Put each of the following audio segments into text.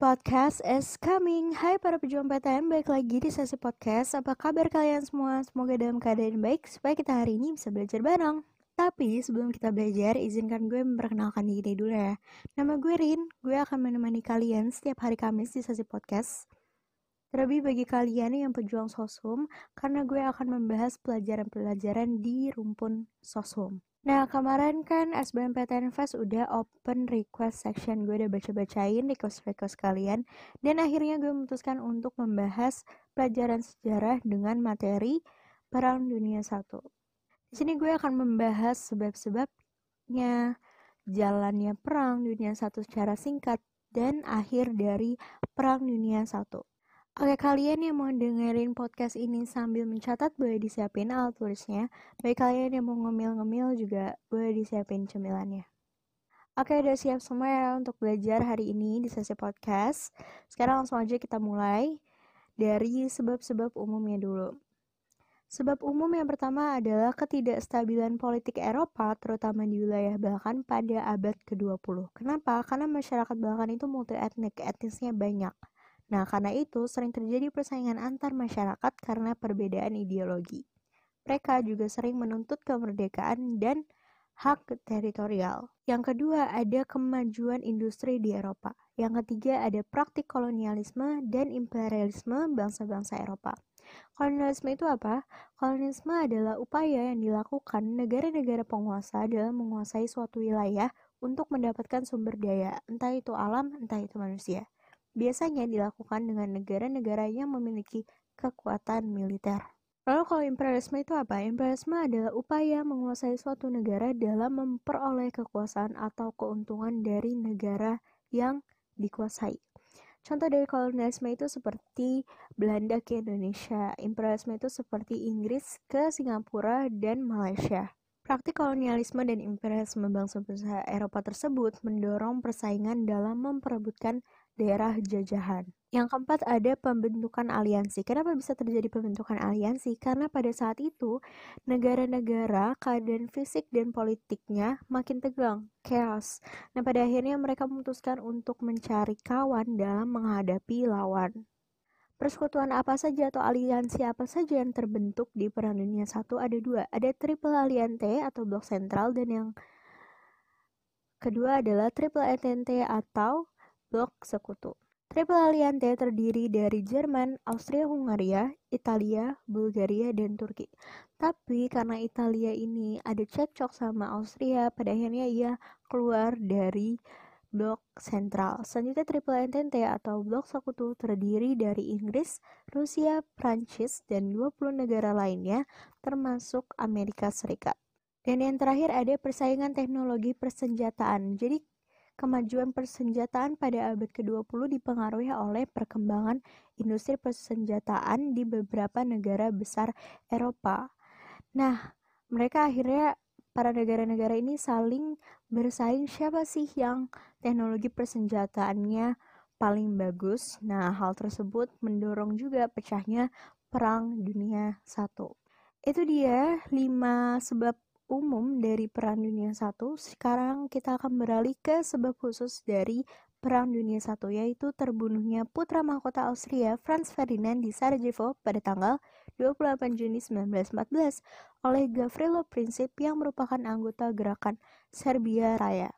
Podcast is coming. Hai para pejuang PTN, balik lagi di sesi podcast. Apa kabar kalian semua? Semoga dalam keadaan baik supaya kita hari ini bisa belajar bareng. Tapi sebelum kita belajar, izinkan gue memperkenalkan diri dulu ya. Nama gue Rin, gue akan menemani kalian setiap hari Kamis di sesi podcast. Terlebih bagi kalian yang pejuang sosum, karena gue akan membahas pelajaran-pelajaran di rumpun sosum. Nah, kemarin kan SBMPTN Fest udah open request section. Gue udah baca-bacain request-request kalian. Dan akhirnya gue memutuskan untuk membahas pelajaran sejarah dengan materi Perang Dunia Satu. Di sini gue akan membahas sebab-sebabnya, jalannya Perang Dunia Satu secara singkat, dan akhir dari Perang Dunia Satu. Oke, kalian yang mau dengerin podcast ini sambil mencatat boleh disiapin alat tulisnya. Baik kalian yang mau ngemil-ngemil juga boleh disiapin cemilannya. Oke, udah siap semua ya untuk belajar hari ini di sesi podcast. Sekarang langsung aja kita mulai dari sebab-sebab umumnya dulu. Sebab umum yang pertama adalah ketidakstabilan politik Eropa, terutama di wilayah Balkan pada abad ke-20. Kenapa? Karena masyarakat Balkan itu multi etnik, etnisnya banyak. Nah, karena itu sering terjadi persaingan antar masyarakat karena perbedaan ideologi. Mereka juga sering menuntut kemerdekaan dan hak teritorial. Yang kedua, ada kemajuan industri di Eropa. Yang ketiga, ada praktik kolonialisme dan imperialisme bangsa-bangsa Eropa. Kolonialisme itu apa? Kolonialisme adalah upaya yang dilakukan negara-negara penguasa dalam menguasai suatu wilayah untuk mendapatkan sumber daya, entah itu alam, entah itu manusia biasanya dilakukan dengan negara-negara yang memiliki kekuatan militer. Lalu kalau imperialisme itu apa? Imperialisme adalah upaya menguasai suatu negara dalam memperoleh kekuasaan atau keuntungan dari negara yang dikuasai. Contoh dari kolonialisme itu seperti Belanda ke Indonesia, imperialisme itu seperti Inggris ke Singapura dan Malaysia. Praktik kolonialisme dan imperialisme bangsa-bangsa Eropa tersebut mendorong persaingan dalam memperebutkan daerah jajahan. Yang keempat ada pembentukan aliansi. Kenapa bisa terjadi pembentukan aliansi? Karena pada saat itu negara-negara keadaan fisik dan politiknya makin tegang, chaos. Nah pada akhirnya mereka memutuskan untuk mencari kawan dalam menghadapi lawan. Persekutuan apa saja atau aliansi apa saja yang terbentuk di Perang Dunia Satu ada dua. Ada Triple Aliante atau blok sentral dan yang kedua adalah Triple Entente atau blok sekutu. Triple Aliante terdiri dari Jerman, Austria-Hungaria, Italia, Bulgaria, dan Turki. Tapi karena Italia ini ada cekcok sama Austria, pada akhirnya ia keluar dari blok sentral. Selanjutnya Triple Entente atau blok sekutu terdiri dari Inggris, Rusia, Prancis, dan 20 negara lainnya termasuk Amerika Serikat. Dan yang terakhir ada persaingan teknologi persenjataan. Jadi kemajuan persenjataan pada abad ke-20 dipengaruhi oleh perkembangan industri persenjataan di beberapa negara besar Eropa. Nah, mereka akhirnya para negara-negara ini saling bersaing siapa sih yang teknologi persenjataannya paling bagus. Nah, hal tersebut mendorong juga pecahnya Perang Dunia I. Itu dia 5 sebab umum dari Perang Dunia I. Sekarang kita akan beralih ke sebab khusus dari Perang Dunia I, yaitu terbunuhnya putra mahkota Austria Franz Ferdinand di Sarajevo pada tanggal 28 Juni 1914 oleh Gavrilo Princip yang merupakan anggota gerakan Serbia Raya.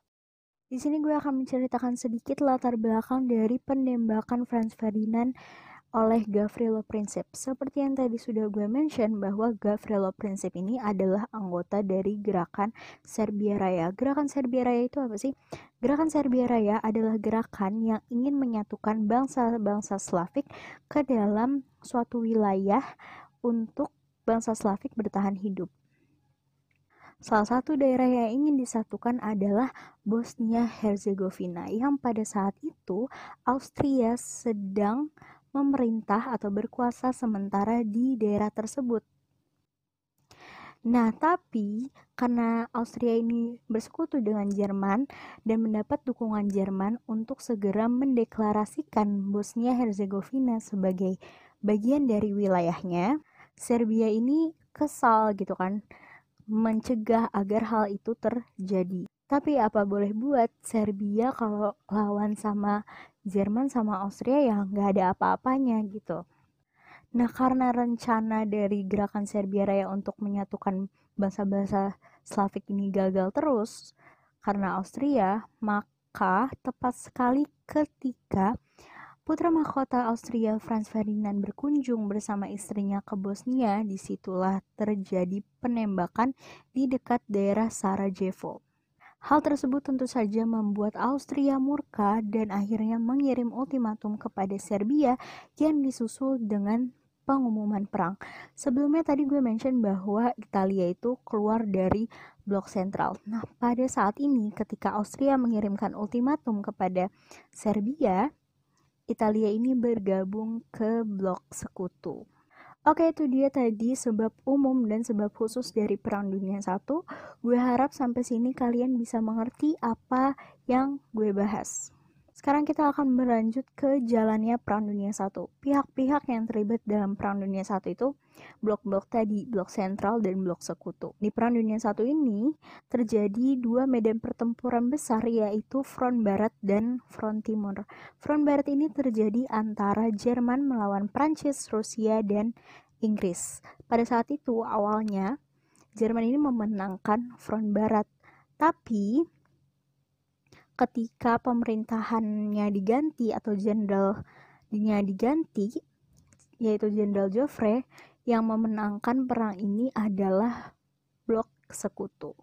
Di sini gue akan menceritakan sedikit latar belakang dari penembakan Franz Ferdinand oleh Gavrilo Princip. Seperti yang tadi sudah gue mention bahwa Gavrilo Princip ini adalah anggota dari gerakan Serbia Raya. Gerakan Serbia Raya itu apa sih? Gerakan Serbia Raya adalah gerakan yang ingin menyatukan bangsa-bangsa Slavik ke dalam suatu wilayah untuk bangsa Slavik bertahan hidup. Salah satu daerah yang ingin disatukan adalah Bosnia Herzegovina yang pada saat itu Austria sedang memerintah atau berkuasa sementara di daerah tersebut. Nah, tapi karena Austria ini bersekutu dengan Jerman dan mendapat dukungan Jerman untuk segera mendeklarasikan Bosnia Herzegovina sebagai bagian dari wilayahnya, Serbia ini kesal gitu kan, mencegah agar hal itu terjadi. Tapi apa boleh buat Serbia kalau lawan sama Jerman sama Austria ya nggak ada apa-apanya gitu. Nah, karena rencana dari gerakan Serbia Raya untuk menyatukan bangsa-bangsa Slavik ini gagal terus karena Austria, maka tepat sekali ketika putra mahkota Austria Franz Ferdinand berkunjung bersama istrinya ke Bosnia, di situlah terjadi penembakan di dekat daerah Sarajevo. Hal tersebut tentu saja membuat Austria murka dan akhirnya mengirim ultimatum kepada Serbia yang disusul dengan pengumuman perang. Sebelumnya tadi gue mention bahwa Italia itu keluar dari blok sentral. Nah, pada saat ini ketika Austria mengirimkan ultimatum kepada Serbia, Italia ini bergabung ke blok sekutu. Oke itu dia tadi sebab umum dan sebab khusus dari Perang Dunia Satu. Gue harap sampai sini kalian bisa mengerti apa yang gue bahas. Sekarang kita akan berlanjut ke jalannya Perang Dunia Satu. Pihak-pihak yang terlibat dalam Perang Dunia Satu itu blok-blok tadi, blok sentral dan blok sekutu. Di Perang Dunia Satu ini terjadi dua medan pertempuran besar yaitu Front Barat dan Front Timur. Front Barat ini terjadi antara Jerman melawan Prancis, Rusia, dan Inggris. Pada saat itu awalnya Jerman ini memenangkan Front Barat, tapi ketika pemerintahannya diganti atau jenderalnya diganti yaitu Jenderal Joffre yang memenangkan perang ini adalah blok sekutu.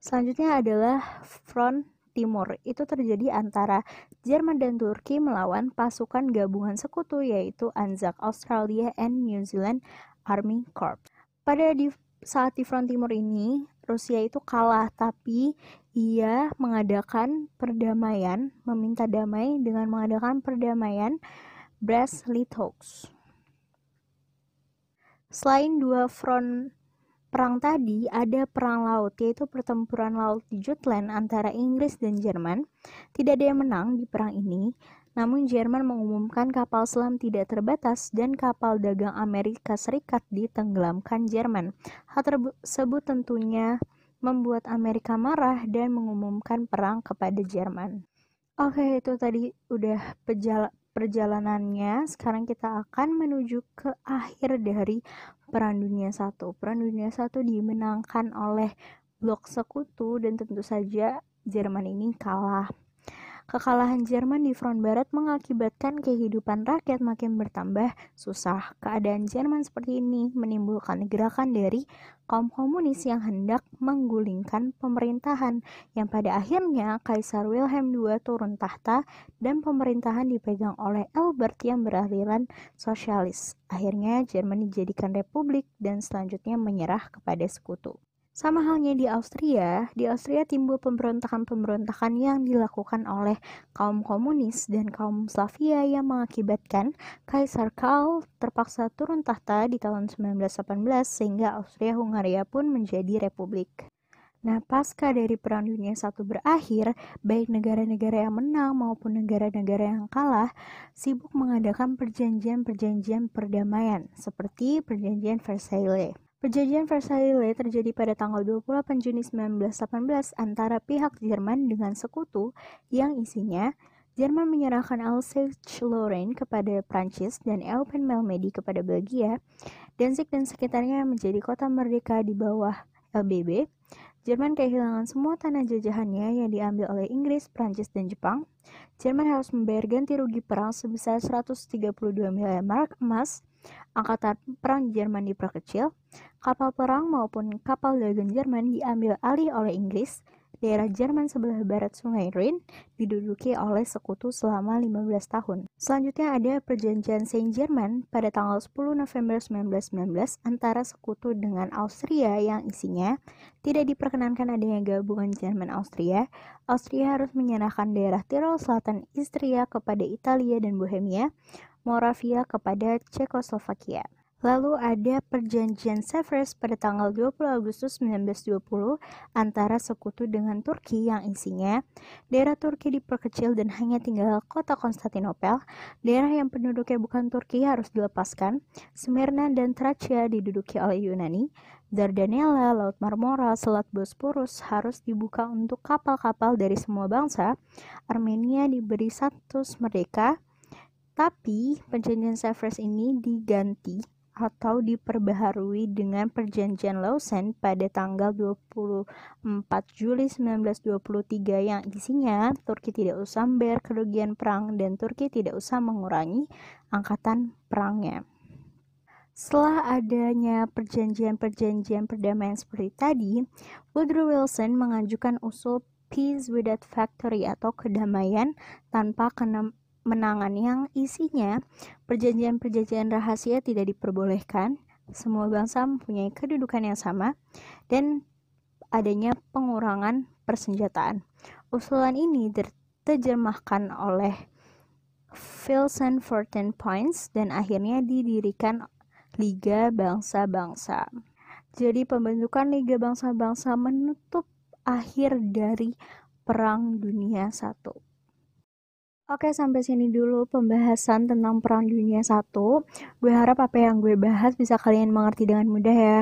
Selanjutnya adalah Front Timur. Itu terjadi antara Jerman dan Turki melawan pasukan gabungan sekutu yaitu Anzac Australia and New Zealand Army Corps. Pada di, saat di Front Timur ini, Rusia itu kalah tapi ia mengadakan perdamaian, meminta damai dengan mengadakan perdamaian Brest-Litovsk. Selain dua front perang tadi, ada perang laut, yaitu pertempuran laut di Jutland antara Inggris dan Jerman. Tidak ada yang menang di perang ini, namun Jerman mengumumkan kapal selam tidak terbatas dan kapal dagang Amerika Serikat ditenggelamkan Jerman. Hal tersebut tentunya membuat Amerika marah dan mengumumkan perang kepada Jerman. Oke, itu tadi udah perjalanannya. Sekarang kita akan menuju ke akhir dari Perang Dunia I. Perang Dunia I dimenangkan oleh blok sekutu dan tentu saja Jerman ini kalah. Kekalahan Jerman di front barat mengakibatkan kehidupan rakyat makin bertambah susah. Keadaan Jerman seperti ini menimbulkan gerakan dari kaum komunis yang hendak menggulingkan pemerintahan yang pada akhirnya Kaisar Wilhelm II turun tahta dan pemerintahan dipegang oleh Albert yang beraliran sosialis. Akhirnya Jerman dijadikan republik dan selanjutnya menyerah kepada sekutu. Sama halnya di Austria, di Austria timbul pemberontakan-pemberontakan yang dilakukan oleh kaum komunis dan kaum Slavia yang mengakibatkan Kaisar Karl terpaksa turun tahta di tahun 1918 sehingga Austria-Hungaria pun menjadi republik. Nah, pasca dari Perang Dunia I berakhir, baik negara-negara yang menang maupun negara-negara yang kalah sibuk mengadakan perjanjian-perjanjian perdamaian seperti Perjanjian Versailles. Perjanjian Versailles terjadi pada tanggal 28 Juni 1918 antara pihak Jerman dengan sekutu yang isinya Jerman menyerahkan Alsace-Lorraine kepada Prancis dan Eupen Malmedy kepada Belgia, Danzig dan sekitarnya menjadi kota merdeka di bawah LBB. Jerman kehilangan semua tanah jajahannya yang diambil oleh Inggris, Prancis, dan Jepang. Jerman harus membayar ganti rugi perang sebesar 132 miliar mark emas Angkatan perang Jerman diperkecil, kapal perang maupun kapal dagang Jerman diambil alih oleh Inggris, daerah Jerman sebelah barat Sungai Rhine diduduki oleh sekutu selama 15 tahun. Selanjutnya ada perjanjian Saint-Germain pada tanggal 10 November 1919 antara sekutu dengan Austria yang isinya tidak diperkenankan adanya gabungan Jerman-Austria. Austria harus menyerahkan daerah Tirol Selatan Istria kepada Italia dan Bohemia, Moravia kepada Cekoslovakia. Lalu ada perjanjian Sevres pada tanggal 20 Agustus 1920 antara sekutu dengan Turki yang isinya daerah Turki diperkecil dan hanya tinggal kota Konstantinopel, daerah yang penduduknya bukan Turki harus dilepaskan, Smyrna dan Tracia diduduki oleh Yunani, Dardanella, Laut Marmora, Selat Bosporus harus dibuka untuk kapal-kapal dari semua bangsa. Armenia diberi status merdeka, tapi perjanjian Sevres ini diganti atau diperbaharui dengan perjanjian Lausanne pada tanggal 24 Juli 1923 yang isinya Turki tidak usah membayar kerugian perang dan Turki tidak usah mengurangi angkatan perangnya. Setelah adanya perjanjian-perjanjian perdamaian seperti tadi, Woodrow Wilson mengajukan usul Peace Without Factory atau kedamaian tanpa kemenangan yang isinya perjanjian-perjanjian rahasia tidak diperbolehkan, semua bangsa mempunyai kedudukan yang sama, dan adanya pengurangan persenjataan. Usulan ini diterjemahkan oleh Wilson 14 Points dan akhirnya didirikan Liga Bangsa-Bangsa. Jadi pembentukan Liga Bangsa-Bangsa menutup akhir dari Perang Dunia I. Oke, sampai sini dulu pembahasan tentang Perang Dunia I. Gue harap apa yang gue bahas bisa kalian mengerti dengan mudah ya.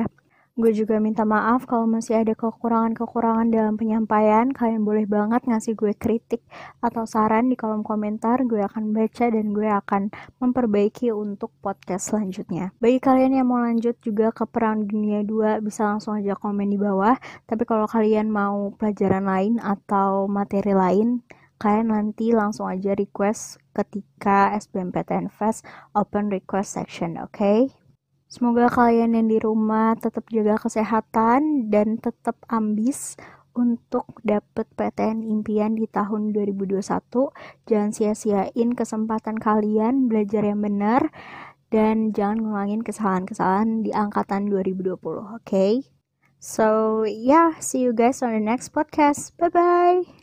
Gue juga minta maaf kalau masih ada kekurangan-kekurangan dalam penyampaian. Kalian boleh banget ngasih gue kritik atau saran di kolom komentar. Gue akan baca dan gue akan memperbaiki untuk podcast selanjutnya. Bagi kalian yang mau lanjut juga ke Perang Dunia 2, bisa langsung aja komen di bawah. Tapi kalau kalian mau pelajaran lain atau materi lain, kalian nanti langsung aja request ketika SBMPTN Fest open request section, oke? Okay? Semoga kalian yang di rumah tetap jaga kesehatan dan tetap ambis untuk dapet PTN impian di tahun 2021. Jangan sia-siain kesempatan kalian belajar yang benar dan jangan ngulangin kesalahan-kesalahan di angkatan 2020, oke? Okay? So, yeah, see you guys on the next podcast. Bye-bye.